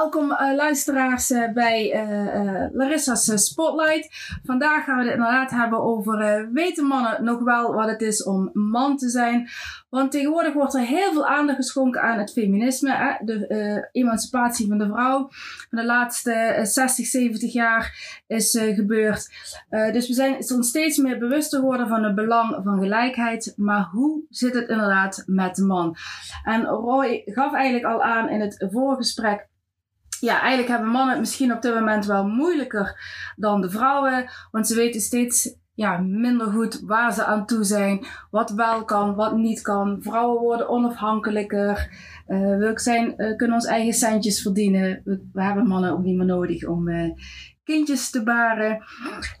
welkom uh, luisteraars uh, bij uh, Larissa's Spotlight. Vandaag gaan we het inderdaad hebben over weten mannen nog wel wat het is om man te zijn. Want tegenwoordig wordt er heel veel aandacht geschonken aan het feminisme, de emancipatie van de vrouw. Van de laatste 60, 70 jaar is gebeurd. dus we zijn ons steeds meer bewust geworden van het belang van gelijkheid. Maar hoe zit het inderdaad met de man? En Roy gaf eigenlijk al aan in het voorgesprek ja, eigenlijk hebben mannen het misschien op dit moment wel moeilijker dan de vrouwen. Want ze weten steeds ja, minder goed waar ze aan toe zijn. Wat wel kan, wat niet kan. Vrouwen worden onafhankelijker. Uh, we zijn, uh, kunnen ons eigen centjes verdienen. We, hebben mannen ook niet meer nodig om uh, kindjes te baren.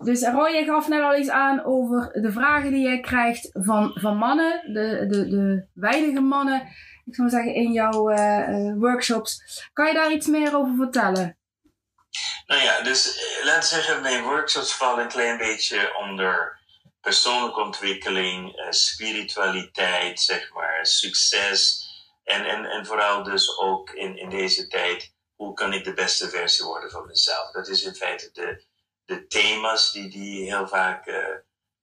Dus Roy, gaf net al iets aan over de vragen die je krijgt van, van mannen. De, de, de weinige mannen ik zou zeggen, in jouw uh, workshops. Kan je daar iets meer over vertellen? Nou ja, dus uh, laten we zeggen, mijn workshops vallen een klein beetje onder persoonlijke ontwikkeling, uh, spiritualiteit, zeg maar, succes. En, en, en vooral dus ook in, in deze tijd, hoe kan ik de beste versie worden van mezelf? Dat is in feite de, de thema's die, die heel vaak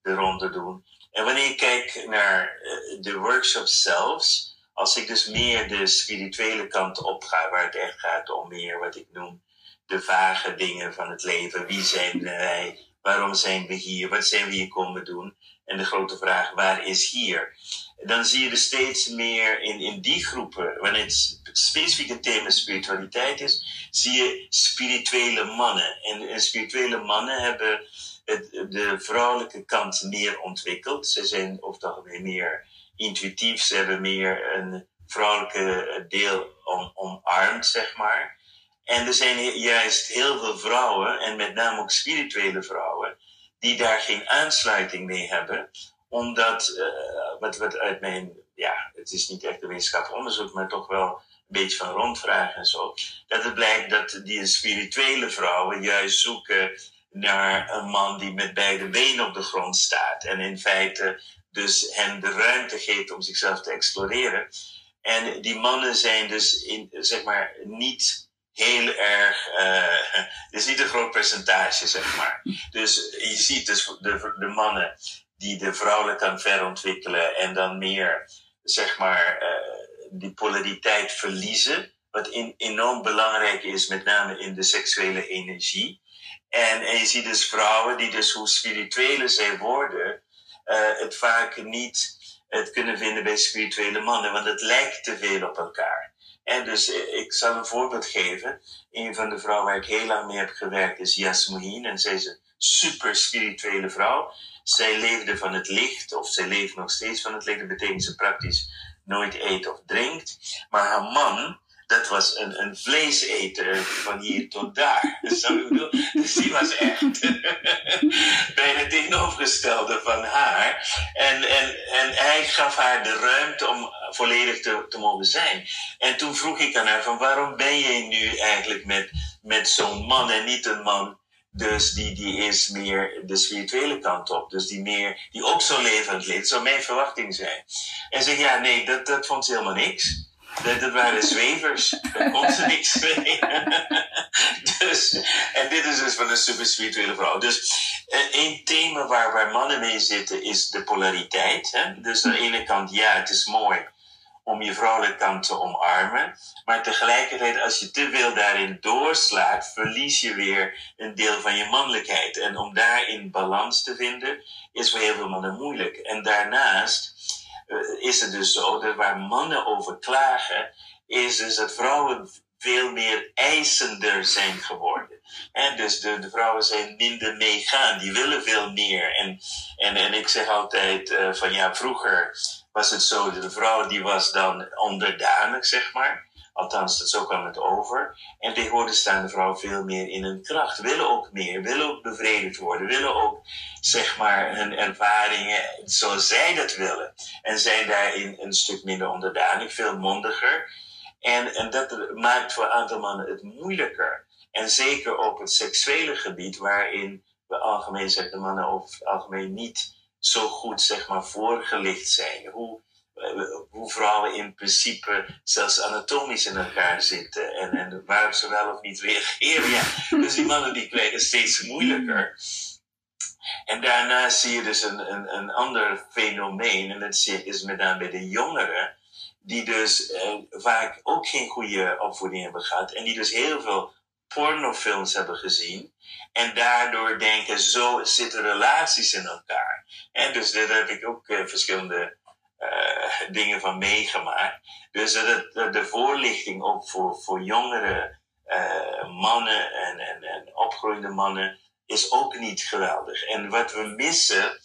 de ronde doen. En wanneer ik kijk naar de workshops zelfs, als ik dus meer de spirituele kant op ga, waar het echt gaat om meer wat ik noem de vage dingen van het leven. Wie zijn wij? Waarom zijn we hier? Wat zijn we hier komen doen? En de grote vraag, waar is hier? Dan zie je er steeds meer in, in die groepen, wanneer het specifieke thema spiritualiteit is, zie je spirituele mannen. En, en spirituele mannen hebben het, de vrouwelijke kant meer ontwikkeld. Ze zijn over het algemeen meer intuïtief. Ze hebben meer een vrouwelijke deel om, omarmd, zeg maar. En er zijn juist heel veel vrouwen, en met name ook spirituele vrouwen, die daar geen aansluiting mee hebben. Omdat, uh, wat, wat uit mijn, ja, het is niet echt een wetenschappelijk onderzoek, maar toch wel een beetje van rondvragen en zo. Dat het blijkt dat die spirituele vrouwen juist zoeken naar een man die met beide benen op de grond staat. En in feite dus hen de ruimte geeft om zichzelf te exploreren. En die mannen zijn dus in, zeg maar, niet heel erg, uh, is niet een groot percentage, zeg maar. Dus je ziet dus de, de mannen die de vrouwelijke kan verontwikkelen en dan meer, zeg maar, uh, die polariteit verliezen. Wat in, enorm belangrijk is, met name in de seksuele energie. En, en je ziet dus vrouwen die dus hoe spiritueler zij worden, uh, het vaak niet het kunnen vinden bij spirituele mannen, want het lijkt te veel op elkaar. En dus eh, ik zal een voorbeeld geven. Een van de vrouwen waar ik heel lang mee heb gewerkt is Yasmin. En zij is een super spirituele vrouw. Zij leefde van het licht, of zij leeft nog steeds van het licht. Dat betekent ze praktisch nooit eet of drinkt. Maar haar man, dat was een, een vleeseter van hier tot daar. Dus die was echt bijna het tegenovergestelde van haar. En, en, en hij gaf haar de ruimte om volledig te, te mogen zijn. En toen vroeg ik aan haar van waarom ben jij nu eigenlijk met, met zo'n man en niet een man dus die, die is meer de spirituele kant op. Dus die, meer, die ook zo levend leeft. Zou mijn verwachting zijn. En zeg ja, nee, dat, dat vond ze helemaal niks. Dat, waren zwevers. Daar kon ze niks mee. dus, en dit is dus van een super spirituele vrouw. Dus eh, één thema waar, waar mannen mee zitten is de polariteit. Hè? Dus aan de ene kant, ja, het is mooi om je vrouwelijke kant te omarmen. Maar tegelijkertijd, als je te veel daarin doorslaat, verlies je weer een deel van je mannelijkheid. En om daarin balans te vinden, is voor heel veel mannen moeilijk. En daarnaast eh, is het dus zo dat waar mannen over klagen, is dus dat vrouwen veel meer eisender zijn geworden. En dus de, de vrouwen zijn minder meegaan, die willen veel meer. En, en, en ik zeg altijd uh, van ja, vroeger was het zo, de vrouw die was dan onderdanig, zeg maar. Althans, dat zo kwam het over. En tegenwoordig staan de vrouwen veel meer in hun kracht. Willen ook meer, willen ook bevredigd worden. Willen ook, zeg maar, hun ervaringen zoals zij dat willen. En zijn daarin een stuk minder onderdanig, veel mondiger. En, en dat maakt voor een aantal mannen het moeilijker. En zeker op het seksuele gebied, waarin we algemeen, zeg de mannen over het algemeen niet zo goed, zeg maar, voorgelicht zijn. Hoe, hoe vrouwen in principe zelfs anatomisch in elkaar zitten en, en waarop ze wel of niet reageren. Ja, dus die mannen die krijgen steeds moeilijker. En daarna zie je dus een, een, ander fenomeen, en dat is met name bij de jongeren, die dus eh, vaak ook geen goede opvoeding hebben gehad en die dus heel veel pornofilms hebben gezien. En daardoor denken, zo zitten relaties in elkaar. En dus daar heb ik ook uh, verschillende uh, dingen van meegemaakt. Dus de, de voorlichting ook voor, voor jongere uh, mannen en, en, en opgroeiende mannen is ook niet geweldig. En wat we missen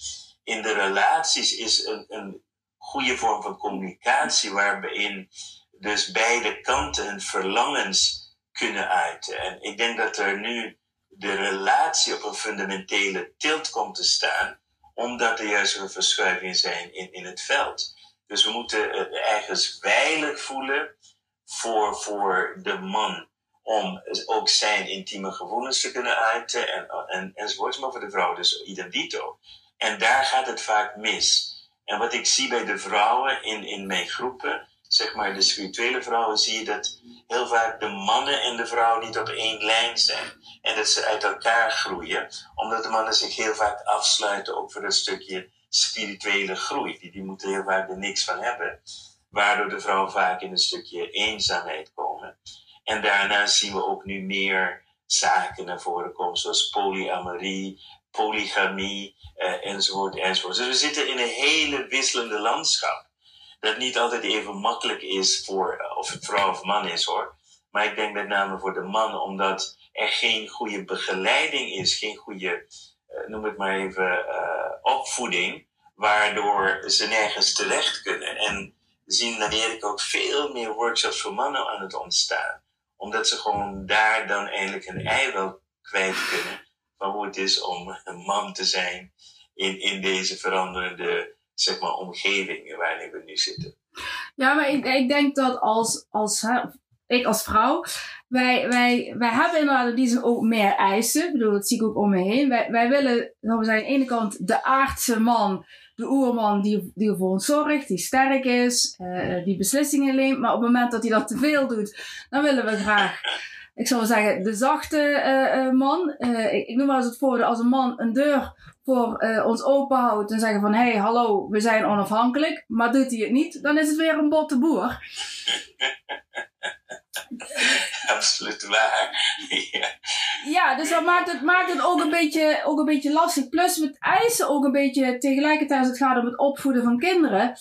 in de relaties is een, een goede vorm van communicatie waarin dus beide kanten hun verlangens kunnen uiten. En ik denk dat er nu de relatie op een fundamentele tilt komt te staan, omdat er juist een verschuivingen zijn in, in het veld. Dus we moeten ergens veilig voelen voor, voor de man om ook zijn intieme gevoelens te kunnen uiten en, en, enzovoorts, maar voor de vrouw dus idem dito. En daar gaat het vaak mis. En wat ik zie bij de vrouwen in, in mijn groepen, zeg maar de spirituele vrouwen, zie je dat heel vaak de mannen en de vrouwen niet op één lijn zijn. En dat ze uit elkaar groeien, omdat de mannen zich heel vaak afsluiten ook voor een stukje spirituele groei. Die, die moeten heel vaak er niks van hebben. Waardoor de vrouwen vaak in een stukje eenzaamheid komen. En daarna zien we ook nu meer zaken naar voren komen, zoals polyamorie, polygamie eh, enzovoort, enzovoort. Dus we zitten in een hele wisselende landschap. Dat niet altijd even makkelijk is voor eh, of het vrouw of man is hoor. Maar ik denk met name voor de man, omdat er geen goede begeleiding is, geen goede, uh, noem het maar even, uh, opvoeding, waardoor ze nergens terecht kunnen. En zien in Amerika ook veel meer workshops voor mannen aan het ontstaan. Omdat ze gewoon daar dan eigenlijk een ei wel kwijt kunnen van hoe het is om een man te zijn in, in deze veranderende zeg maar, omgeving waarin we nu zitten. Ja, maar ik, ik denk dat als, als ik als vrouw, wij, wij, wij hebben inderdaad in die zin ook meer eisen. Ik bedoel, dat zie ik ook om me heen. Wij, wij willen, we zeggen, aan de ene kant de aardse man, de oerman die, die voor ons zorgt, die sterk is, uh, die beslissingen neemt. Maar op het moment dat hij dat te veel doet, dan willen we graag ik zou zeggen, de zachte uh, uh, man. Uh, ik, ik, noem maar eens het voorbeeld, als een man een deur voor ons open houdt en zeggen van, hé, hey, hallo, we zijn onafhankelijk, maar doet hij het niet, dan is het weer een botte boer. Absoluut waar. ja. ja, dus dat maakt het, maakt het ook, een beetje, ook een beetje lastig. Plus met eisen ook een beetje tegelijkertijd als het gaat om het opvoeden van kinderen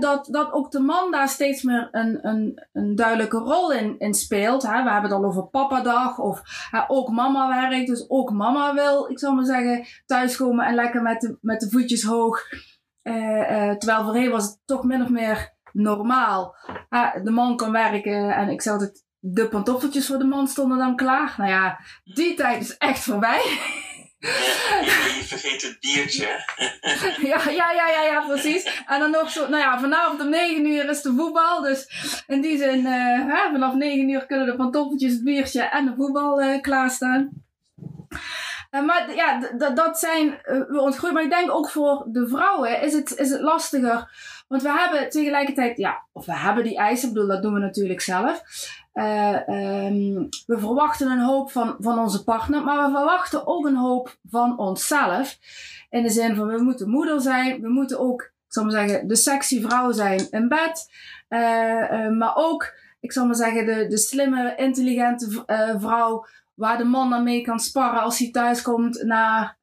dat, dat ook de man daar steeds meer een, een, een duidelijke rol in, in speelt. Hè. We hebben het al over papadag of ook mama werkt. Dus ook mama wil, ik zal maar zeggen, thuiskomen en lekker met de, met de voetjes hoog. Uh, uh, terwijl voorheen was het toch min of meer normaal. de man kan werken en ik altijd, de pantoffeltjes voor de man stonden dan klaar. Nou ja, die tijd is echt voorbij. je, vergeet het biertje. ja, ja, ja, ja, precies. En dan nog zo, nou ja, vanavond om 9 uur is de voetbal. Dus in die zin, uh, vanaf 9 uur kunnen de pantoffeltjes, het biertje en de voetbal uh, klaarstaan. Uh, maar ja, dat zijn we ontgroeien. Maar ik denk ook voor de vrouwen is het, is het lastiger. Want we hebben tegelijkertijd, ja, of we hebben die eisen, ik bedoel, dat doen we natuurlijk zelf. Uh, um, we verwachten een hoop van, van onze partner, maar we verwachten ook een hoop van onszelf. In de zin van, we moeten moeder zijn, we moeten ook, ik zal maar zeggen, de sexy vrouw zijn in bed. Uh, uh, maar ook, ik zal maar zeggen, de, de slimme, intelligente vrouw waar de man dan mee kan sparren als hij thuis komt na,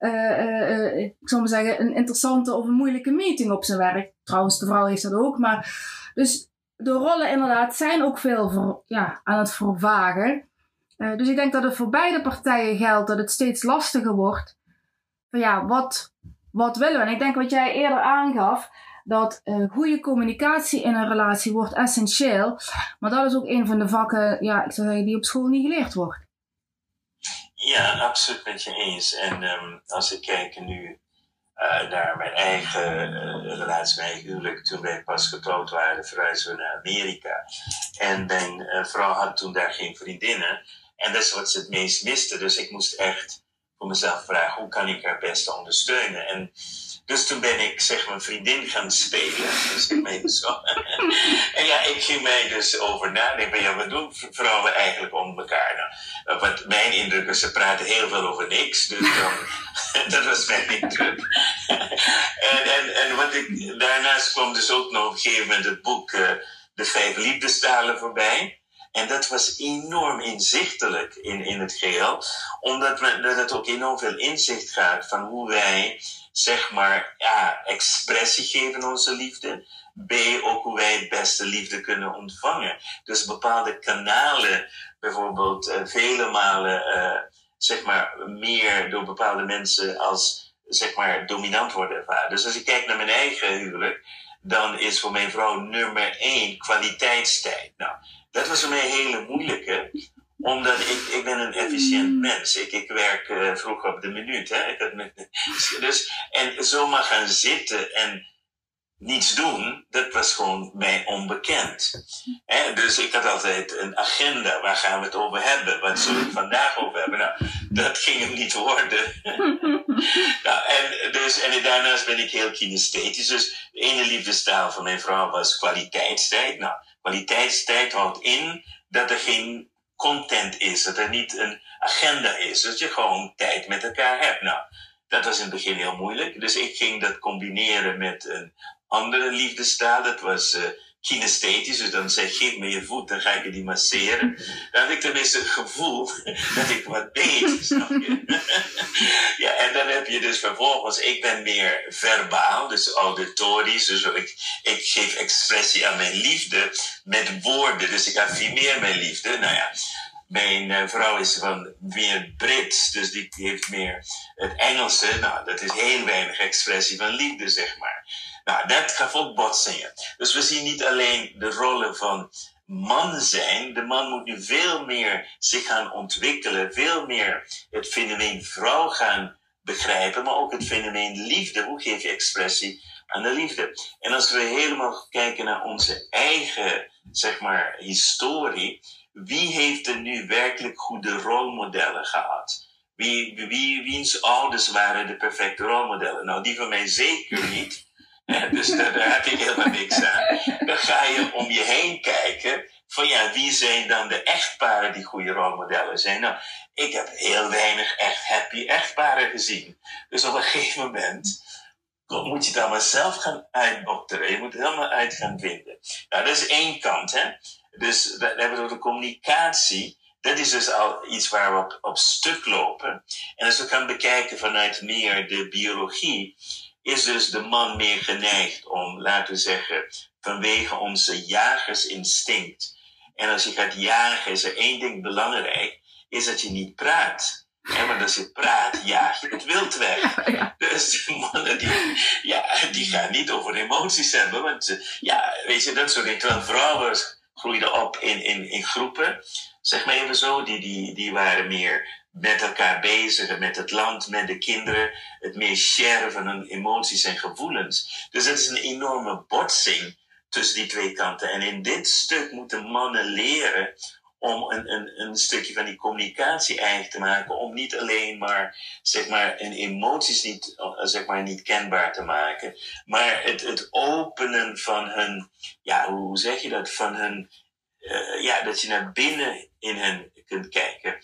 ik zal maar zeggen, een interessante of een moeilijke meeting op zijn werk. Trouwens, de vrouw heeft dat ook, maar dus de rollen inderdaad zijn ook veel ja, aan het vervagen. Uh, dus ik denk dat het voor beide partijen geldt dat het steeds lastiger wordt. Van ja, wat, wat willen we? En ik denk wat jij eerder aangaf, dat uh, goede communicatie in een relatie wordt essentieel. Maar dat is ook een van de vakken, ja, ik zou zeggen, die op school niet geleerd wordt. Ja, absoluut met je eens. En um, als ik kijk nu uh, naar mijn eigen uh, relatie, mijn huwelijk. Toen wij pas getrouwd waren, verhuisden we naar Amerika. En mijn uh, vrouw had toen daar geen vriendinnen. En dat is wat ze het meest miste. Dus ik moest echt voor mezelf vragen, hoe kan ik haar best ondersteunen? En dus toen ben ik zeg mijn vriendin gaan spelen. Dus ik en ja, ik ging mij dus over nadenken. Ja, wat doen vrouwen eigenlijk om elkaar? Nou, wat mijn indruk is, ze praten heel veel over niks. Dus dan, dat was mijn indruk. en, en, en wat ik, daarnaast kwam dus ook nog op een gegeven moment het boek uh, De Vijf Liefdestalen voorbij. En dat was enorm inzichtelijk in, in het geheel, omdat we, dat het ook enorm veel inzicht gaat van hoe wij zeg maar, ja, expressie geven onze liefde. B, ook hoe wij het beste liefde kunnen ontvangen. Dus bepaalde kanalen, bijvoorbeeld uh, vele malen, uh, zeg maar, meer door bepaalde mensen als, zeg maar, dominant worden ervaren. Dus als ik kijk naar mijn eigen huwelijk, dan is voor mijn vrouw nummer één kwaliteitstijd. Nou, dat was voor mij een hele moeilijke, omdat ik, ik ben een efficiënt mm. mens. Ik, ik werk uh, vroeg op de minuut. Hè? Ik met, dus, en zomaar gaan zitten en niets doen, dat was gewoon mij onbekend. Hè? Dus ik had altijd een agenda. Waar gaan we het over hebben? Wat zullen we het vandaag over hebben? Nou, dat ging hem niet worden. nou, en, dus, en daarnaast ben ik heel kinesthetisch. Dus de ene liefdestaal van mijn vrouw was kwaliteitstijd. Nou, kwaliteitstijd houdt in dat er geen content is, dat er niet een agenda is, dat je gewoon tijd met elkaar hebt. Nou, dat was in het begin heel moeilijk, dus ik ging dat combineren met een andere liefdestaal, dat was uh, kinesthetisch, dus dan zeg geef me je voet, dan ga ik je die masseren. Dan had ik tenminste het gevoel dat ik wat deed, snap je? ja, en dan heb je dus vervolgens, ik ben meer verbaal, dus auditorisch, dus ik, ik geef expressie aan mijn liefde met woorden, dus ik affirmeer mijn liefde. Nou ja, mijn uh, vrouw is van meer Brits, dus die heeft meer het Engelse. Nou, dat is heel weinig expressie van liefde, zeg maar. Nou, dat gaf ook botsingen. Dus we zien niet alleen de rollen van man zijn. De man moet nu veel meer zich gaan ontwikkelen, veel meer het fenomeen vrouw gaan begrijpen, maar ook het fenomeen liefde. Hoe geef je expressie aan de liefde? En als we helemaal kijken naar onze eigen, zeg maar, historie, wie heeft er nu werkelijk goede rolmodellen gehad? Wie, wie, wiens ouders waren de perfecte rolmodellen? Nou, die van mij zeker niet. dus daar, daar heb ik helemaal niks aan. Dan ga je om je heen kijken van ja, wie zijn dan de echtparen die goede rolmodellen zijn? Nou, ik heb heel weinig echt happy echtparen gezien. Dus op een gegeven moment moet je het allemaal zelf gaan uitdokteren. Je moet het helemaal uit gaan vinden. Nou, dat is één kant, hè. Dus dan hebben we over de communicatie. Dat is dus al iets waar we op, op stuk lopen. En als we gaan bekijken vanuit meer de biologie, is dus de man meer geneigd om, laten we zeggen, vanwege onze jagersinstinct. En als je gaat jagen, is er één ding belangrijk, is dat je niet praat. Ja, maar als je praat, jaag je het wild weg. Dus mannen die, ja, die gaan niet over emoties hebben. Want ja, weet je, dat soort dingen. Terwijl vrouwen groeiden op in, in, in groepen, zeg maar even zo. Die, die, die waren meer met elkaar bezig, met het land, met de kinderen. Het meer share van hun emoties en gevoelens. Dus dat is een enorme botsing tussen die twee kanten. En in dit stuk moeten mannen leren om een, een, een stukje van die communicatie eigen te maken. Om niet alleen maar, zeg maar, hun emoties niet, zeg maar, niet kenbaar te maken. Maar het, het openen van hun, ja, hoe zeg je dat? Van hun, uh, ja, dat je naar binnen in hen kunt kijken.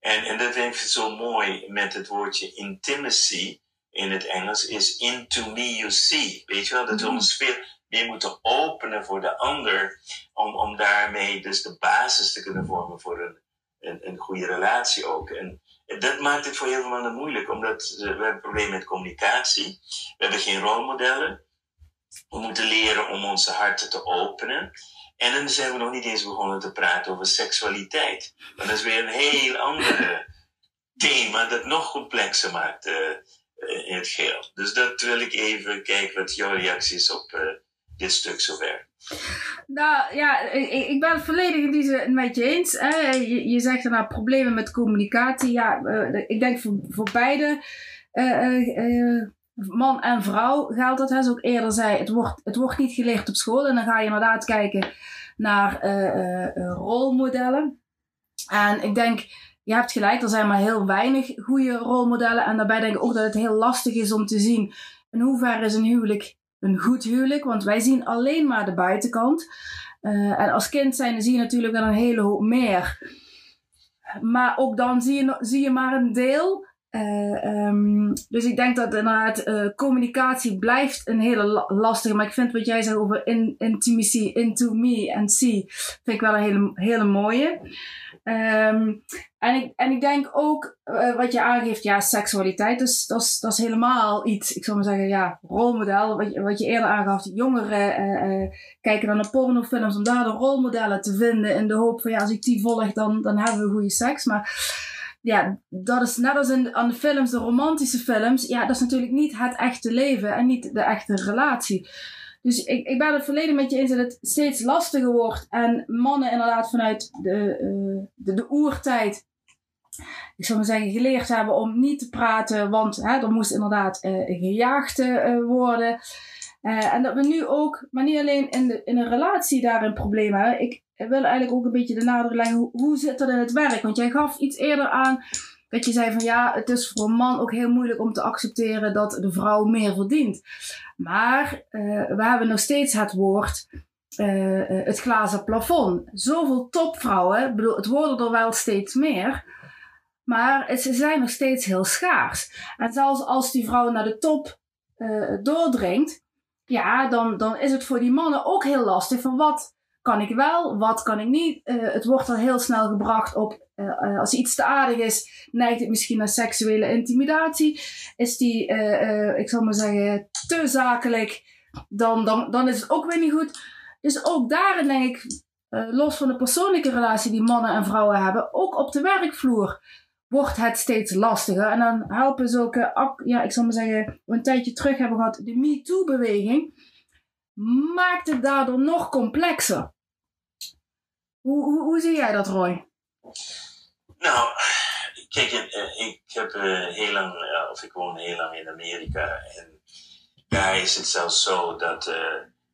En, en dat heeft het zo mooi met het woordje intimacy in het Engels, is into me you see. Weet je wel, dat we mhm. ons veel meer moeten openen voor de ander, om, om daarmee dus de basis te kunnen vormen voor een, een, een goede relatie ook. En dat maakt het voor heel veel mannen moeilijk, omdat we hebben problemen met communicatie. We hebben geen rolmodellen. We moeten leren om onze harten te openen. En dan zijn we nog niet eens begonnen te praten over seksualiteit. Maar dat is weer een heel ander thema dat nog complexer maakt uh, in het geheel. Dus dat wil ik even kijken wat jouw reactie is op uh, dit stuk zover. Nou ja, ik, ik ben het volledig in die zin met je eens. Hè? Je, je zegt nou problemen met communicatie. Ja, ik denk voor, voor beide man en vrouw geldt dat. Hè, zoals ik eerder zei, het wordt, het wordt niet geleerd op school. En dan ga je inderdaad kijken naar uh, uh, rolmodellen. En ik denk, je hebt gelijk, er zijn maar heel weinig goede rolmodellen. En daarbij denk ik ook dat het heel lastig is om te zien in hoeverre is een huwelijk een goed huwelijk. Want wij zien alleen maar de buitenkant. En als kind zijn zie je natuurlijk wel een hele hoop meer. Maar ook dan zie je, zie je maar een deel. Uh, um, dus ik denk dat inderdaad uh, communicatie blijft een hele la lastige. Maar ik vind wat jij zegt over in, intimacy, into me en see, vind ik wel een hele, hele mooie. Um, en, ik, en ik denk ook, uh, wat je aangeeft, ja, seksualiteit, dus, dat, is, dat is helemaal iets, ik zou maar zeggen, ja, rolmodel. Wat je, wat je eerder aangaf, jongeren kijken dan naar pornofilms om daar de rolmodellen te vinden in de hoop van, ja, als ik die volg, dan, dan hebben we goede seks. Maar ja, dat is net als in, aan de films, de romantische films, ja, dat is natuurlijk niet het echte leven en niet de echte relatie. Dus ik, ik ben het verleden met je eens dat het steeds lastiger wordt. En mannen inderdaad vanuit de, uh, de, de oertijd, ik zou maar zeggen, geleerd hebben om niet te praten. Want hè, er moest inderdaad uh, gejaagd uh, worden. En dat we nu ook, maar niet alleen in, de, in een relatie daar een probleem hebben. Ik wil eigenlijk ook een beetje de nadruk leggen, hoe, hoe zit dat in het werk? Want jij gaf iets eerder aan dat je zei van ja, het is voor een man ook heel moeilijk om te accepteren dat de vrouw meer verdient. Maar uh, we hebben nog steeds het woord uh, het glazen plafond. Zoveel topvrouwen, bedoel, het worden er wel steeds meer. Maar ze zijn nog steeds heel schaars. En zelfs als die vrouw naar de top uh, doordringt, ja, dan, dan is het voor die mannen ook heel lastig van wat kan ik wel, wat kan ik niet. Uh, het wordt al heel snel gebracht op, uh, als iets te aardig is, neigt het misschien naar seksuele intimidatie. Is die, ik zal maar zeggen, te zakelijk, dan, dan, dan is het ook weer niet goed. Dus ook daarin denk ik, los van de persoonlijke relatie die mannen en vrouwen hebben, ook op de werkvloer wordt het steeds lastiger. En dan helpen zulke, ja, ik zal maar zeggen, een tijdje terug hebben gehad, de MeToo-beweging maakt het daardoor nog complexer. Hoe, hoe, hoe zie jij dat, Roy? Nou, kijk, eh, ik heb uh, heel lang, of ik woon heel lang in Amerika. En daar is het zelfs zo dat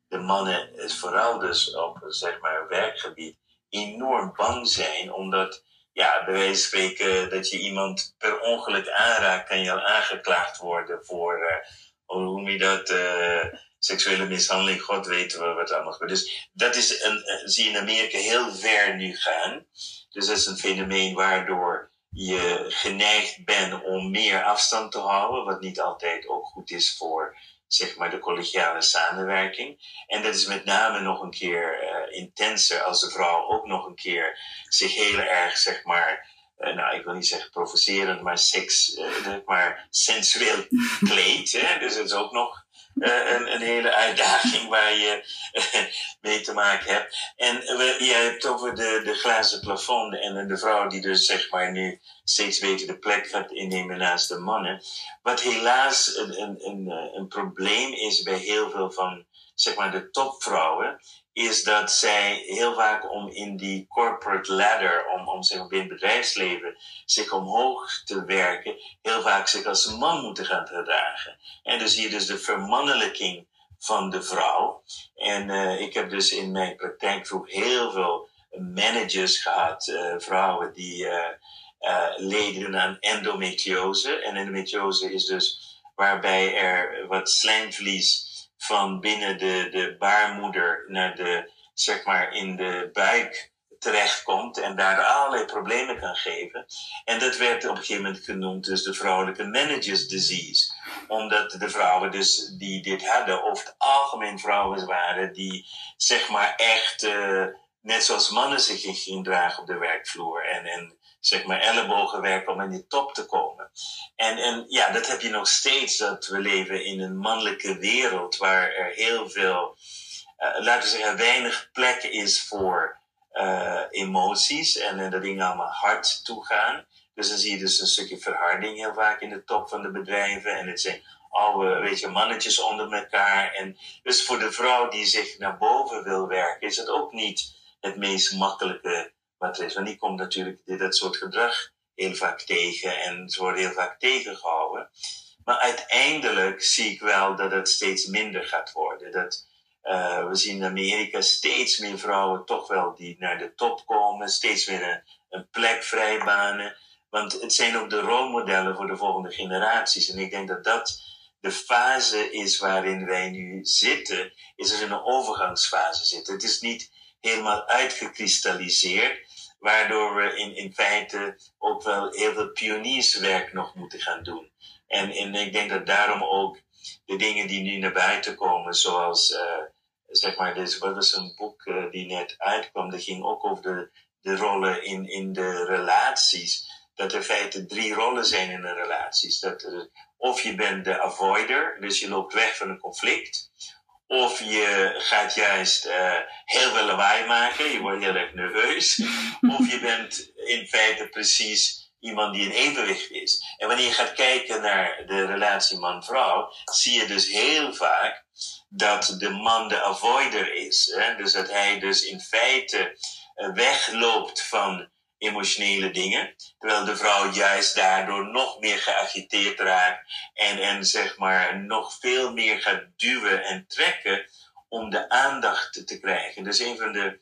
de mannen, vooral dus op zeg maar werkgebied, enorm bang zijn. Omdat, ja, bij wijze van spreken, dat je iemand per ongeluk aanraakt, kan je al aangeklaagd worden voor, hoe noem je dat? seksuele mishandeling, god weet wat allemaal gebeurt. Dus dat is een, zie je in Amerika heel ver nu gaan. Dus dat is een fenomeen waardoor je geneigd bent om meer afstand te houden, wat niet altijd ook goed is voor zeg maar de collegiale samenwerking. En dat is met name nog een keer uh, intenser als de vrouw ook nog een keer zich heel erg zeg maar uh, nou, ik wil niet zeggen provocerend, maar seks, uh, maar sensueel kleedt. Dus het is ook nog een, een, hele uitdaging waar je uh, mee te maken hebt. En we, je hebt over de, de glazen plafond en de vrouw die dus zeg maar nu steeds beter de plek gaat innemen naast de mannen. Wat helaas een, een, een, een probleem is bij heel veel van zeg maar de topvrouwen is dat zij heel vaak om in die corporate ladder, om, om zich in het bedrijfsleven zich omhoog te werken, heel vaak zich als man moeten gaan gedragen. En dus hier dus de vermannelijking van de vrouw. En uh, ik heb dus in mijn praktijk vroeg heel veel managers gehad, uh, vrouwen die uh, leden aan endometriose. En endometriose is dus waarbij er wat slijmvlies van binnen de, de baarmoeder naar de, zeg maar, in de buik terechtkomt en daar allerlei problemen kan geven. En dat werd op een gegeven moment genoemd dus de vrouwelijke managers disease. Omdat de vrouwen dus die dit hadden, of het algemeen vrouwen waren die zeg maar echt uh, net zoals mannen zich gingen dragen op de werkvloer. En, en zeg maar ellebogenwerk om in die top te komen. En, en ja, dat heb je nog steeds, dat we leven in een mannelijke wereld waar er heel veel, uh, laten we zeggen, weinig plek is voor uh, emoties en uh, dat dingen allemaal hard toegaan. Dus dan zie je dus een stukje verharding heel vaak in de top van de bedrijven. En het zijn oude, weet je, mannetjes onder elkaar. En dus voor de vrouw die zich naar boven wil werken, is het ook niet het meest makkelijke Want die komt natuurlijk dit, dat soort gedrag heel vaak tegen en ze worden heel vaak tegengehouden. Maar uiteindelijk zie ik wel dat het steeds minder gaat worden. Dat, uh, we zien in Amerika steeds meer vrouwen toch wel die naar de top komen, steeds meer een, een plek vrijbanen. Want het zijn ook de rolmodellen voor de volgende generaties. En ik denk dat dat de fase is waarin wij nu zitten, is er in een overgangsfase zitten. Het is niet helemaal uitgekristalliseerd, waardoor we in, in feite ook wel heel veel pionierswerk nog moeten gaan doen. En, en ik denk dat daarom ook de dingen die nu naar buiten komen, zoals, uh, zeg maar, dus, wat was een boek uh, die net uitkwam, dat ging ook over de, de rollen in, in de relaties. Dat er in feite drie rollen zijn in een relatie. Dat of je bent de avoider, dus je loopt weg van een conflict. Of je gaat juist uh, heel veel lawaai maken, je wordt heel erg nerveus. of je bent in feite precies iemand die in evenwicht is. En wanneer je gaat kijken naar de relatie man-vrouw, zie je dus heel vaak dat de man de avoider is. Hè? Dus dat hij dus in feite uh, wegloopt van emotionele dingen. Terwijl de vrouw juist daardoor nog meer geagiteerd raakt en, en zeg maar nog veel meer gaat duwen en trekken om de aandacht te krijgen. Dus een van de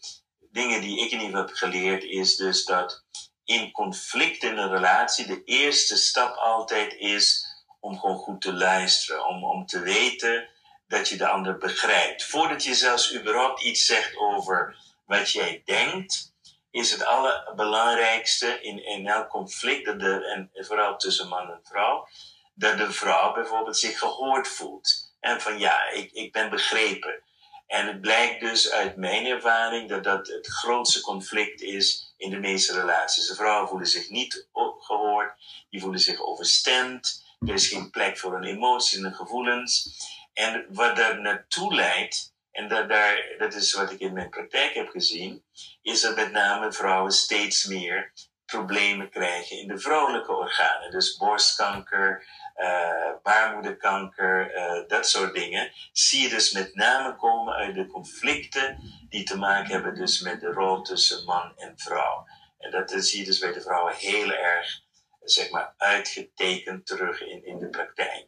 dingen die ik in ieder geval heb geleerd is dus dat in conflict in een relatie de eerste stap altijd is om gewoon goed te luisteren, om, om te weten dat je de ander begrijpt. Voordat je zelfs überhaupt iets zegt over wat jij denkt, is het allerbelangrijkste in, in elk conflict, dat de, en vooral tussen man en vrouw, dat de vrouw bijvoorbeeld zich gehoord voelt. En van ja, ik, ik ben begrepen. En het blijkt dus uit mijn ervaring dat dat het grootste conflict is in de meeste relaties. De vrouwen voelen zich niet gehoord, die voelen zich overstemd. Er is geen plek voor hun emoties en gevoelens. En wat daar naartoe leidt, en dat, daar, dat is wat ik in mijn praktijk heb gezien, is dat met name vrouwen steeds meer problemen krijgen in de vrouwelijke organen. Dus borstkanker, uh, baarmoederkanker, uh, dat soort dingen. Zie je dus met name komen uit de conflicten die te maken hebben dus met de rol tussen man en vrouw. En dat zie je dus bij de vrouwen heel erg, zeg maar, uitgetekend terug in, in de praktijk.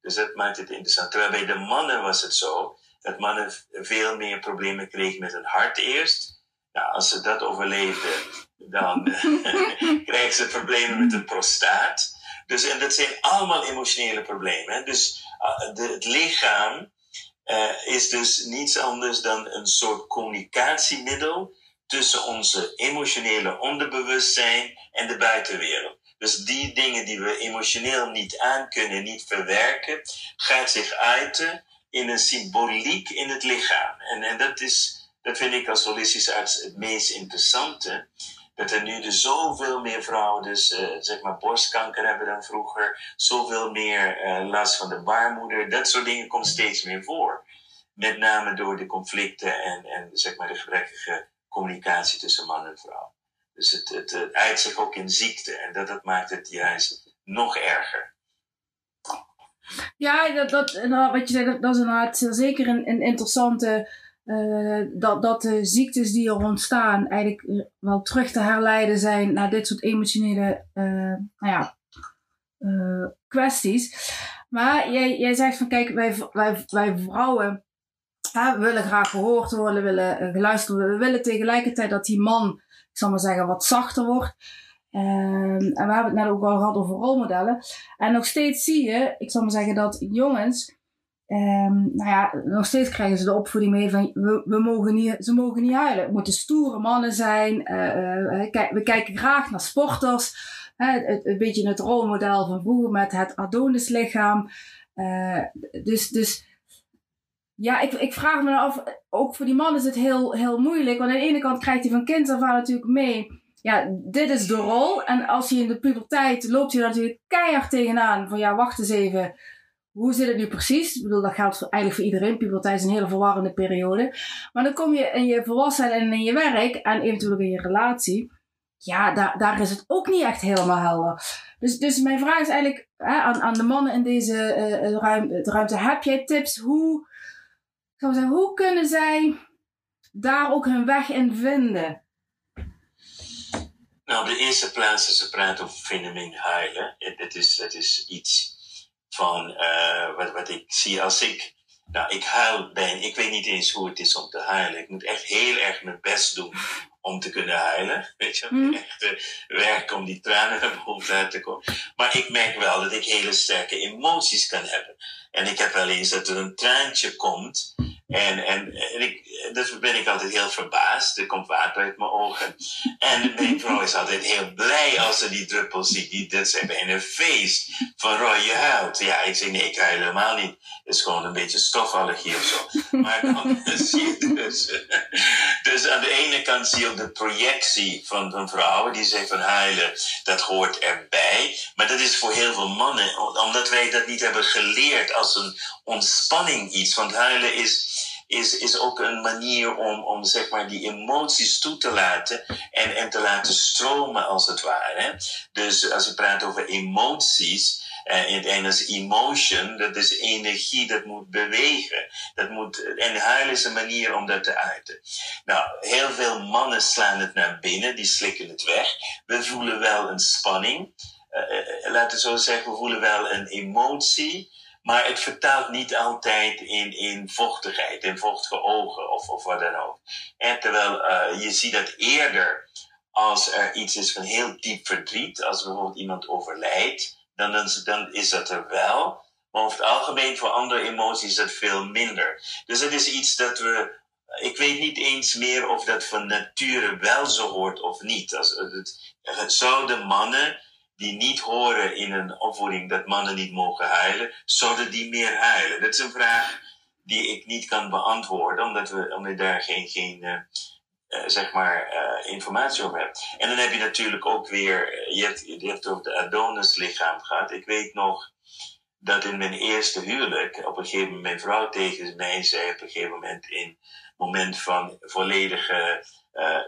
Dus dat maakt het interessant. Terwijl bij de mannen was het zo dat mannen veel meer problemen kregen met hun hart eerst. Nou, als ze dat overleefden, dan krijgen ze problemen met de prostaat. Dus, en dat zijn allemaal emotionele problemen. Dus uh, de, het lichaam uh, is dus niets anders dan een soort communicatiemiddel tussen onze emotionele onderbewustzijn en de buitenwereld. Dus die dingen die we emotioneel niet aankunnen, niet verwerken, gaat zich uiten in een symboliek in het lichaam. En, en dat, is, dat vind ik als holistisch arts het meest interessante. Dat er nu dus zoveel meer vrouwen dus, uh, zeg maar borstkanker hebben dan vroeger. Zoveel meer uh, last van de baarmoeder. Dat soort dingen komt steeds meer voor. Met name door de conflicten en, en zeg maar de gebrekkige communicatie tussen man en vrouw. Dus het, het, het uit zich ook in ziekte. En dat, dat maakt het juist nog erger. Ja, dat, dat, wat je zei, dat, is inderdaad zeker een, een interessante. Uh, dat, dat de ziektes die er ontstaan eigenlijk wel terug te herleiden zijn naar dit soort emotionele uh, nou ja, kwesties. Maar jij, jij zegt van kijk, wij, wij, wij vrouwen willen graag gehoord worden, willen geluisterd worden. We willen tegelijkertijd dat die man, ik zal maar zeggen, wat zachter wordt. Um, en we hebben het net ook al gehad over rolmodellen. En nog steeds zie je, ik zal maar zeggen, dat jongens, um, nou ja, nog steeds krijgen ze de opvoeding mee van we, mogen niet, ze mogen niet huilen. Het moeten stoere mannen zijn. Uh, uh, we kijken graag naar sporters. het, een beetje het rolmodel van vroeger met het Adonislichaam. Dus, dus ja, ik, ik vraag me af, ook voor die man is het heel, heel moeilijk. Want aan de ene kant krijgt hij van kind natuurlijk mee ja, dit is de rol. En als je in de puberteit loopt je natuurlijk keihard tegenaan. Van ja, wacht eens even. Hoe zit het nu precies? Ik bedoel, dat geldt eigenlijk voor iedereen. Puberteit is een hele verwarrende periode. Maar dan kom je in je volwassenheid en in je werk en eventueel in je relatie. Ja, daar, daar is het ook niet echt helemaal helder. Dus, dus mijn vraag is eigenlijk hè, aan, aan de mannen in deze uh, ruimte, ruimte. Heb jij tips hoe, zou zeggen, hoe kunnen zij daar ook hun weg in vinden? Nou, op de eerste plaats, als ze praten over fenomeen huilen, het, is, het is iets van uh, wat, wat ik zie als ik. Nou, ik huil ben. Ik weet niet eens hoe het is om te huilen. Ik moet echt heel erg mijn best doen om te kunnen huilen. Weet je, mm. echt werk om die tranen naar boven te laten komen. Maar ik merk wel dat ik hele sterke emoties kan hebben. En ik heb wel eens dat er een traantje komt. En, en, en ik, dus ben ik altijd heel verbaasd. Er komt water uit mijn ogen. En mijn vrouw is altijd heel blij als ze die druppels ziet. Die, dat is bijna een feest. Van Roy, je huilt. Ja, ik zeg nee, ik huil helemaal niet. Het is gewoon een beetje stofallergie of zo. Maar dan zie je dus... Dus aan de ene kant zie je de projectie van, van vrouwen. Die zeggen van huilen, dat hoort erbij. Maar dat is voor heel veel mannen. Omdat wij dat niet hebben geleerd als een ontspanning iets. Want huilen is is, is ook een manier om, om zeg maar die emoties toe te laten en, en te laten stromen als het ware. Dus als je praat over emoties, uh, in het Engels emotion, dat is energie, dat moet bewegen. Dat moet, en huilen is een manier om dat te uiten. Nou, heel veel mannen slaan het naar binnen, die slikken het weg. We voelen wel een spanning. Uh, laten we zo zeggen, we voelen wel een emotie. Maar het vertaalt niet altijd in, in vochtigheid, in vochtige ogen of, of wat dan ook. En terwijl je ziet dat eerder als er iets is van heel diep verdriet, als bijvoorbeeld iemand overlijdt, dan, dan, dan is dat er wel. Maar over het algemeen voor andere emoties is dat veel minder. Dus het is iets dat we. Ik weet niet eens meer of dat van nature wel zo hoort of niet. Als het, het zouden mannen die niet horen in een opvoeding dat mannen niet mogen huilen, zouden die meer huilen? Dat is een vraag die ik niet kan beantwoorden, omdat we, omdat daar geen, geen uh, zeg maar, uh, informatie over hebben. En dan heb je natuurlijk ook weer, je hebt, je hebt over de Adonis lichaam gehad. Ik weet nog dat in mijn eerste huwelijk, op een gegeven moment mijn vrouw tegen mij zei, op een gegeven moment in moment van volledige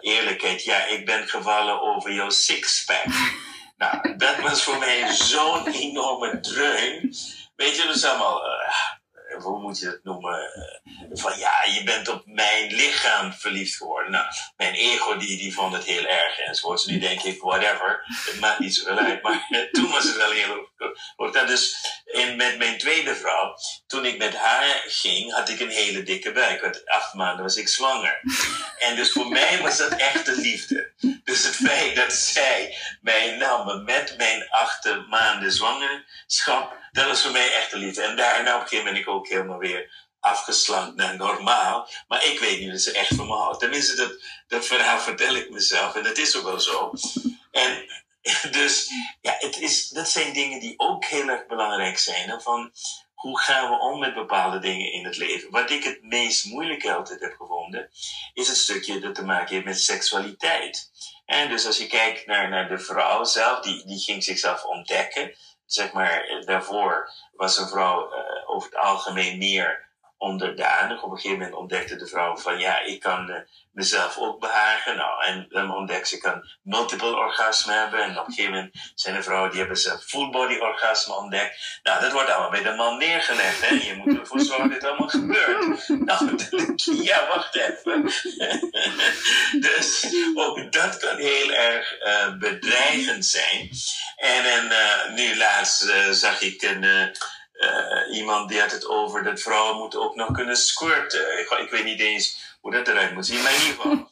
eerlijkheid, ja, ik ben gevallen over jouw sixpack. Nou, dat was voor mij zo'n enorme dreun. Weet je, is allemaal, uh, hoe moet je het noemen? Uh, van ja, je bent op mijn lichaam verliefd geworden. Nou, mijn ego die, die vond het heel erg enzovoort. Nu denk ik, whatever, het maakt niet zoveel uit. Maar toen was het wel heel goed. Dat dus in, met mijn tweede vrouw, toen ik met haar ging, had ik een hele dikke buik. Want acht maanden was ik zwanger. En dus voor mij was dat echte liefde. Dus het feit dat zij mij nam met mijn acht maanden zwangerschap, dat was voor mij echte liefde. En daarna op een gegeven moment ben ik ook helemaal weer afgeslankt naar normaal. Maar ik weet niet dat ze echt van me houdt. Tenminste, dat, dat verhaal vertel ik mezelf. En dat is ook wel zo. En dus ja, het is, dat zijn dingen die ook heel erg belangrijk zijn. Van, hoe gaan we om met bepaalde dingen in het leven? Wat ik het meest moeilijke altijd heb gevonden, is het stukje dat te maken heeft met seksualiteit. En dus als je kijkt naar, naar de vrouw zelf, die, die ging zichzelf ontdekken. Zeg maar, daarvoor was een vrouw uh, over het algemeen meer onderdanig. Op een gegeven moment ontdekte de vrouw van ja, ik kan uh, mezelf ook behagen. Nou, en dan ontdekt ze kan multiple orgasme hebben. En op een gegeven moment zijn er vrouwen die hebben zelf full body orgasme ontdekt. Nou, dat wordt allemaal bij de man neergelegd. Hè? Je moet ervoor zorgen dat dit allemaal gebeurt. Nou, ja, wacht even. dus ook dat kan heel erg uh, bedreigend zijn. En, en uh, nu laatst zag ik een uh, iemand die had het over dat vrouwen moeten ook nog kunnen squirten. Ik, ik weet niet eens hoe dat eruit moet zien, maar in ieder geval.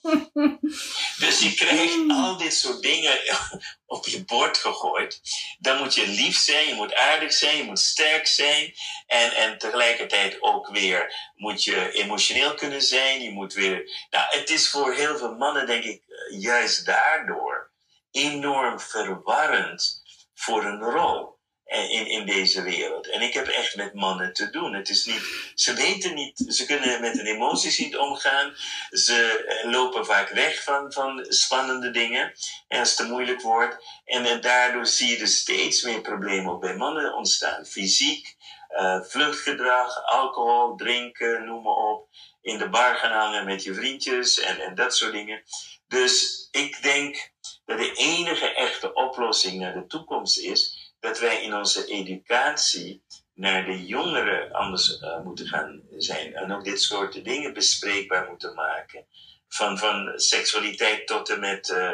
dus je krijgt al dit soort dingen op je bord gegooid. Dan moet je lief zijn, je moet aardig zijn, je moet sterk zijn. En, en tegelijkertijd ook weer moet je emotioneel kunnen zijn. Je moet weer. Nou, het is voor heel veel mannen, denk ik, juist daardoor enorm verwarrend voor een rol in, in deze wereld. En ik heb echt met mannen te doen. Het is niet, ze weten niet, ze kunnen met hun emoties niet omgaan. Ze eh, lopen vaak weg van, van spannende dingen. En als het te moeilijk wordt. En, daardoor zie je dus steeds meer problemen bij mannen ontstaan. Fysiek, uh, vluchtgedrag, alcohol, drinken, noem maar op. In de bar gaan hangen met je vriendjes en, en dat soort dingen. Dus ik denk dat de enige echte oplossing naar de toekomst is dat wij in onze educatie naar de jongeren anders uh, moeten gaan zijn. En ook dit soort dingen bespreekbaar moeten maken. Van, van seksualiteit tot en met uh,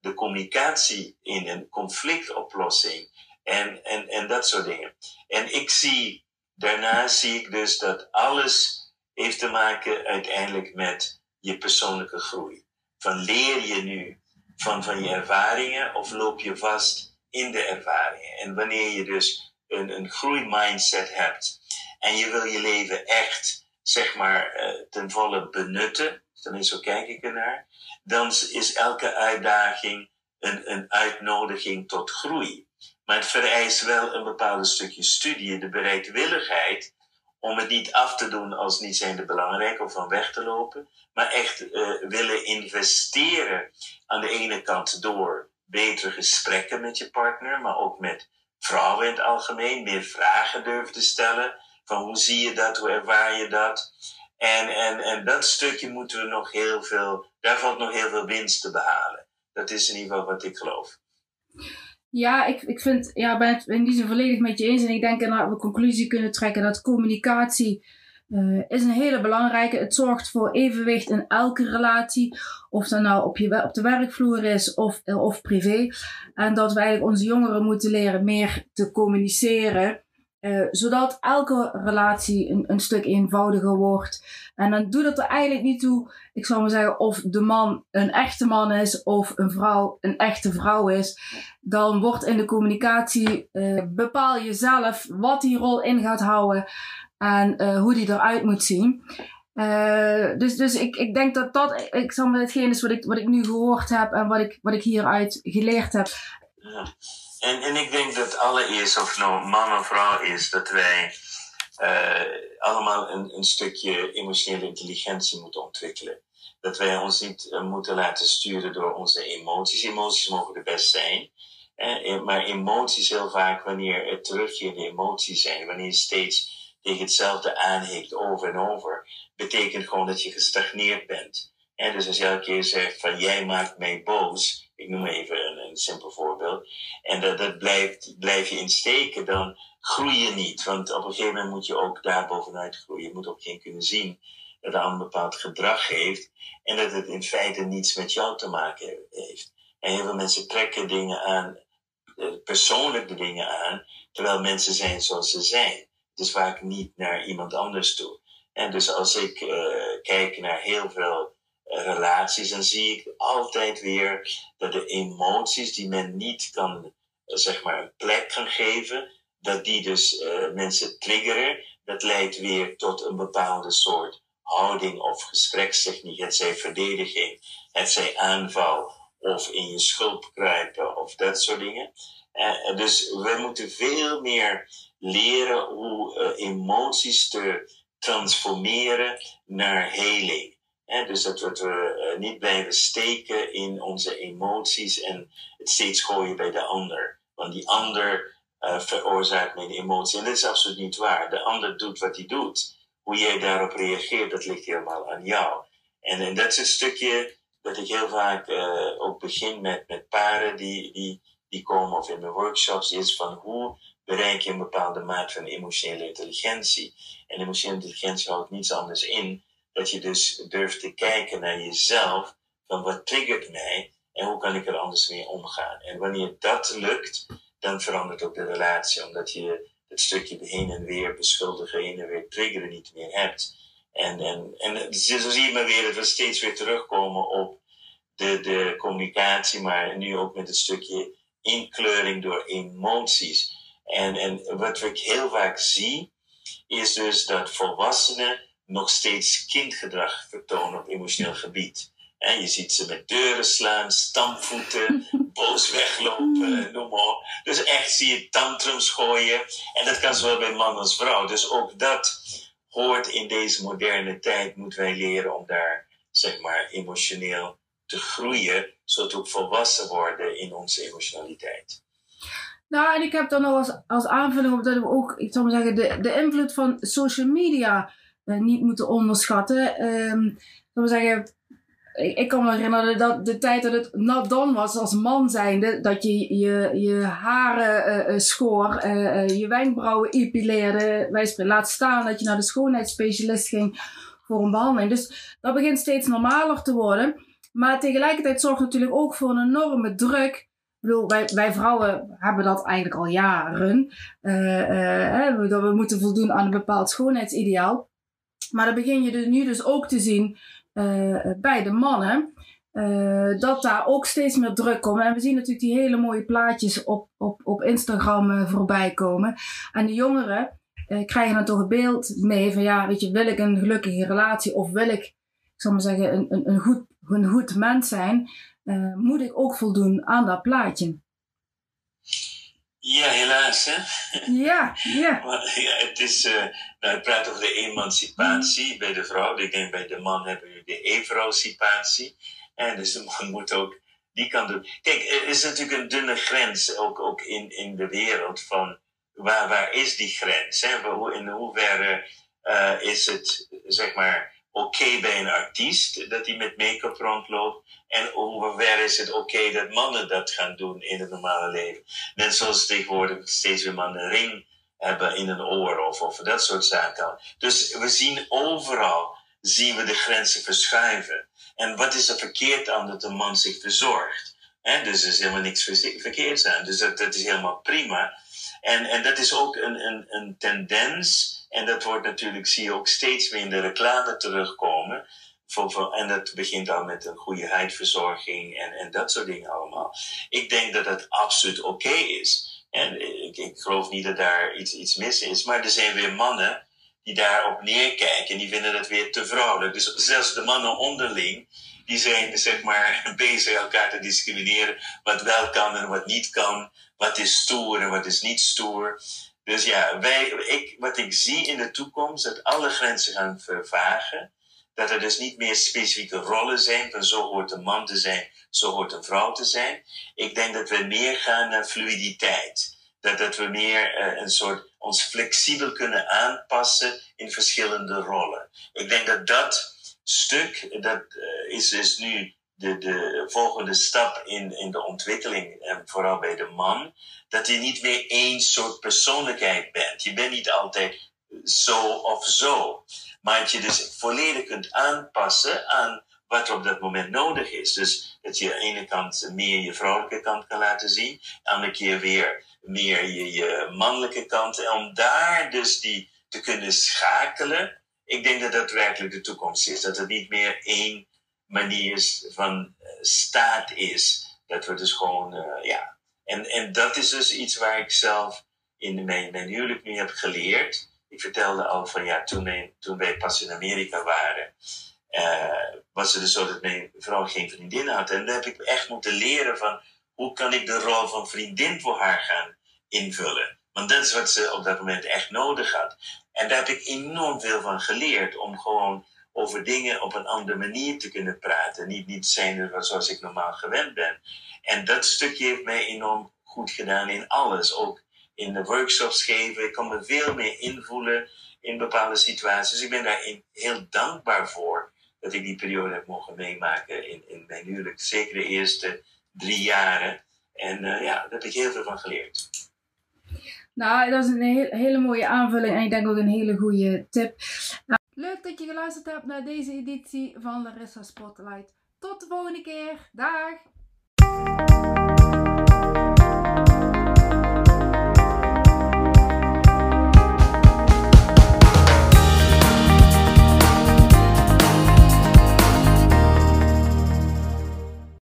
de communicatie in een conflictoplossing. En, en, en dat soort dingen. En ik zie, daarna zie ik dus dat alles heeft te maken uiteindelijk met je persoonlijke groei. van leer je nu van, van je ervaringen of loop je vast in de ervaringen? En wanneer je dus een, een groeimindset hebt en je wil je leven echt, zeg maar, uh, ten volle benutten, tenminste zo kijk ik ernaar, dan is elke uitdaging een, een uitnodiging tot groei. Maar het vereist wel een bepaald stukje studie, de bereidwilligheid om het niet af te doen als niet zijnde belangrijk of van weg te lopen, maar echt uh, willen investeren aan de ene kant door betere gesprekken met je partner, maar ook met vrouwen in het algemeen, meer vragen durven te stellen van hoe zie je dat, hoe ervaar je dat. En, en, en dat stukje moeten we nog heel veel, daar valt nog heel veel winst te behalen. Dat is in ieder geval wat ik geloof. Ja, ik, ik vind, ja, ben het in die volledig met je eens. En ik denk dat we conclusie kunnen trekken dat communicatie uh, is een hele belangrijke. Het zorgt voor evenwicht in elke relatie. Of dat nou op, je, op de werkvloer is of, of privé. En dat wij onze jongeren moeten leren meer te communiceren. Uh, zodat elke relatie een, een stuk eenvoudiger wordt. En dan doet het er eigenlijk niet toe, ik zou maar zeggen, of de man een echte man is of een vrouw een echte vrouw is. Dan wordt in de communicatie, uh, bepaal je zelf wat die rol in gaat houden en uh, hoe die eruit moet zien. Uh, dus dus ik, ik denk dat dat, ik zal maar hetgeen is wat ik, wat ik nu gehoord heb en wat ik, wat ik hieruit geleerd heb. En, en ik denk dat allereerst, of nou man of vrouw is, dat wij uh, allemaal een, een stukje emotionele intelligentie moeten ontwikkelen. Dat wij ons niet moeten laten sturen door onze emoties. Emoties mogen er best zijn. Eh, maar emoties heel vaak, wanneer het terugkerende emoties zijn, wanneer steeds tegen hetzelfde aanheekt over en over, betekent gewoon dat je gestagneerd bent. En dus als je elke keer zegt van jij maakt mij boos, ik noem even een, een simpel voorbeeld, en dat, dat blijft, blijf je insteken, dan groei je niet. Want op een gegeven moment moet je ook daar bovenuit groeien. Je moet ook geen kunnen zien dat een bepaald gedrag heeft en dat het in feite niets met jou te maken heeft. En heel veel mensen trekken dingen aan, eh, persoonlijke dingen aan, terwijl mensen zijn zoals ze zijn. Dus vaak niet naar iemand anders toe. En dus als ik uh, kijk naar heel veel relaties, dan zie ik altijd weer dat de emoties die men niet kan, zeg maar, een plek kan geven, dat die dus mensen triggeren. Dat leidt weer tot een bepaalde soort houding of gesprekstechniek. Het zij verdediging, het zij aanval of in je schulp kruipen of dat soort dingen. Dus we moeten veel meer leren hoe uh, emoties te transformeren naar heling. Dus dat, we uh, niet blijven steken in onze emoties en het steeds gooien bij de ander. Want die ander uh, veroorzaakt mijn emotie. En dat is absoluut niet waar. De ander doet wat hij doet. Hoe jij daarop reageert, dat ligt helemaal aan jou. En, en dat is een stukje dat ik heel vaak ook begin met, met paren die, die, die komen of in mijn workshops, is van hoe bereik je een bepaalde maat van emotionele intelligentie. En emotionele intelligentie houdt niets anders in dat je dus durft te kijken naar jezelf, van wat triggert mij en hoe kan ik er anders mee omgaan. En wanneer dat lukt, dan verandert ook de relatie, omdat je het stukje heen en weer beschuldigen, heen en weer triggeren niet meer hebt. En, en, en zo zie je maar weer dat we steeds weer terugkomen op de, de communicatie, maar nu ook met het stukje inkleuring door emoties. En, en wat ik heel vaak zie, is dus dat volwassenen nog steeds kindgedrag vertonen op emotioneel gebied. En je ziet ze met deuren slaan, stampvoeten, boos weglopen, noem maar op. Dus echt zie je tantrums gooien. En dat kan zowel bij man als vrouw. Dus ook dat hoort in deze moderne tijd. Moeten wij leren om daar, zeg maar, emotioneel te groeien. Zodat we ook volwassen worden in onze emotionaliteit. Nou, en ik heb dan nog als, als aanvulling op dat we ook, ik zou maar zeggen, de, de invloed van social media uh, niet moeten onderschatten. Um, ik zou zeggen, ik, kan me herinneren dat de tijd dat het not dan was als man zijnde, dat je je, je haren uh, schoor, je wenkbrauwen epileerde, laat staan dat je naar de schoonheidsspecialist ging voor een behandeling. Dus dat begint steeds normaler te worden. Maar tegelijkertijd zorgt natuurlijk ook voor een enorme druk ik bedoel, wij, wij vrouwen hebben dat eigenlijk al jaren. Uh, dat we moeten voldoen aan een bepaald schoonheidsideaal. Maar dan begin je dus nu dus ook te zien uh, bij de mannen. dat daar ook steeds meer druk komt. En we zien natuurlijk die hele mooie plaatjes op, op, op Instagram uh, voorbij komen. En de jongeren krijgen dan toch een beeld mee van ja, weet je, wil ik een gelukkige relatie of wil ik, ik maar zeggen, een, een, een, goed, een goed mens zijn, moet ik ook voldoen aan dat plaatje. Ja, helaas hè. Ja, ja. maar, ja het is, uh, nou, praat over de emancipatie bij de vrouw. Ik denk bij de man hebben we de evrouwcipatie. En dus de man moet ook die kan doen. Kijk, er is natuurlijk een dunne grens ook, ook in, in de wereld van waar, waar is die grens? Hè? In hoeverre uh, is het, zeg maar, oké bij een artiest dat hij met make-up rondloopt? En hoever is het oké dat mannen dat gaan doen in het normale leven? Net zoals tegenwoordig steeds weer mannen een ring hebben in een oor of, of dat soort zaken. Dus we zien overal, zien we de grenzen verschuiven. En wat is er verkeerd aan dat een man zich verzorgt? Dus er is helemaal niks verkeerds aan. Dus dat, dat is helemaal prima. En, en dat is ook een, een, een tendens. En dat wordt natuurlijk, zie je ook steeds meer in de reclame terugkomen. En dat begint al met een goede huidverzorging en, en dat soort dingen allemaal. Ik denk dat dat absoluut oké is. En ik, ik geloof niet dat daar iets, iets mis is. Maar er zijn weer mannen die daarop neerkijken en die vinden dat weer te vrouwelijk. Dus zelfs de mannen onderling, die zijn zeg maar bezig elkaar te discrimineren. Wat wel kan en wat niet kan. Wat is stoer en wat is niet stoer. Dus ja, wij, ik, wat ik zie in de toekomst, dat alle grenzen gaan vervagen. Dat er dus niet meer specifieke rollen zijn van zo hoort een man te zijn, zo hoort een vrouw te zijn. Ik denk dat we meer gaan naar fluiditeit. Dat, dat we meer uh, een soort ons flexibel kunnen aanpassen in verschillende rollen. Ik denk dat dat stuk, dat uh, is, is nu de, de volgende stap in, in de ontwikkeling, en vooral bij de man, dat je niet meer één soort persoonlijkheid bent. Je bent niet altijd zo of zo, maar dat je dus volledig kunt aanpassen aan wat er op dat moment nodig is. Dus dat je aan de ene kant meer je vrouwelijke kant kan laten zien, aan de andere keer weer meer je, je mannelijke kant. En om daar dus die te kunnen schakelen, ik denk dat dat werkelijk de toekomst is. Dat het niet meer één manier van uh, staat is. Dat we dus gewoon, uh, ja. En, en dat is dus iets waar ik zelf in mijn, mijn huwelijk nu heb geleerd. Ik vertelde al van ja, toen, toen wij pas in Amerika waren, uh, was het dus zo dat mijn vrouw geen vriendin had. En dan heb ik echt moeten leren van hoe kan ik de rol van vriendin voor haar gaan invullen. Want dat is wat ze op dat moment echt nodig had. En daar heb ik enorm veel van geleerd. Om gewoon over dingen op een andere manier te kunnen praten. Niet, niet zijn zoals ik normaal gewend ben. En dat stukje heeft mij enorm goed gedaan in alles. Ook in de workshops geven. Ik kan me veel meer invoelen in bepaalde situaties. Ik ben daar heel dankbaar voor dat ik die periode heb mogen meemaken in, in mijn huwelijk. Zeker de eerste drie jaren. En uh, ja, daar heb ik heel veel van geleerd. Nou, dat is een hele mooie aanvulling en ik denk ook een hele goede tip. Leuk dat je geluisterd hebt naar deze editie van Larissa Spotlight. Tot de volgende keer. Dag!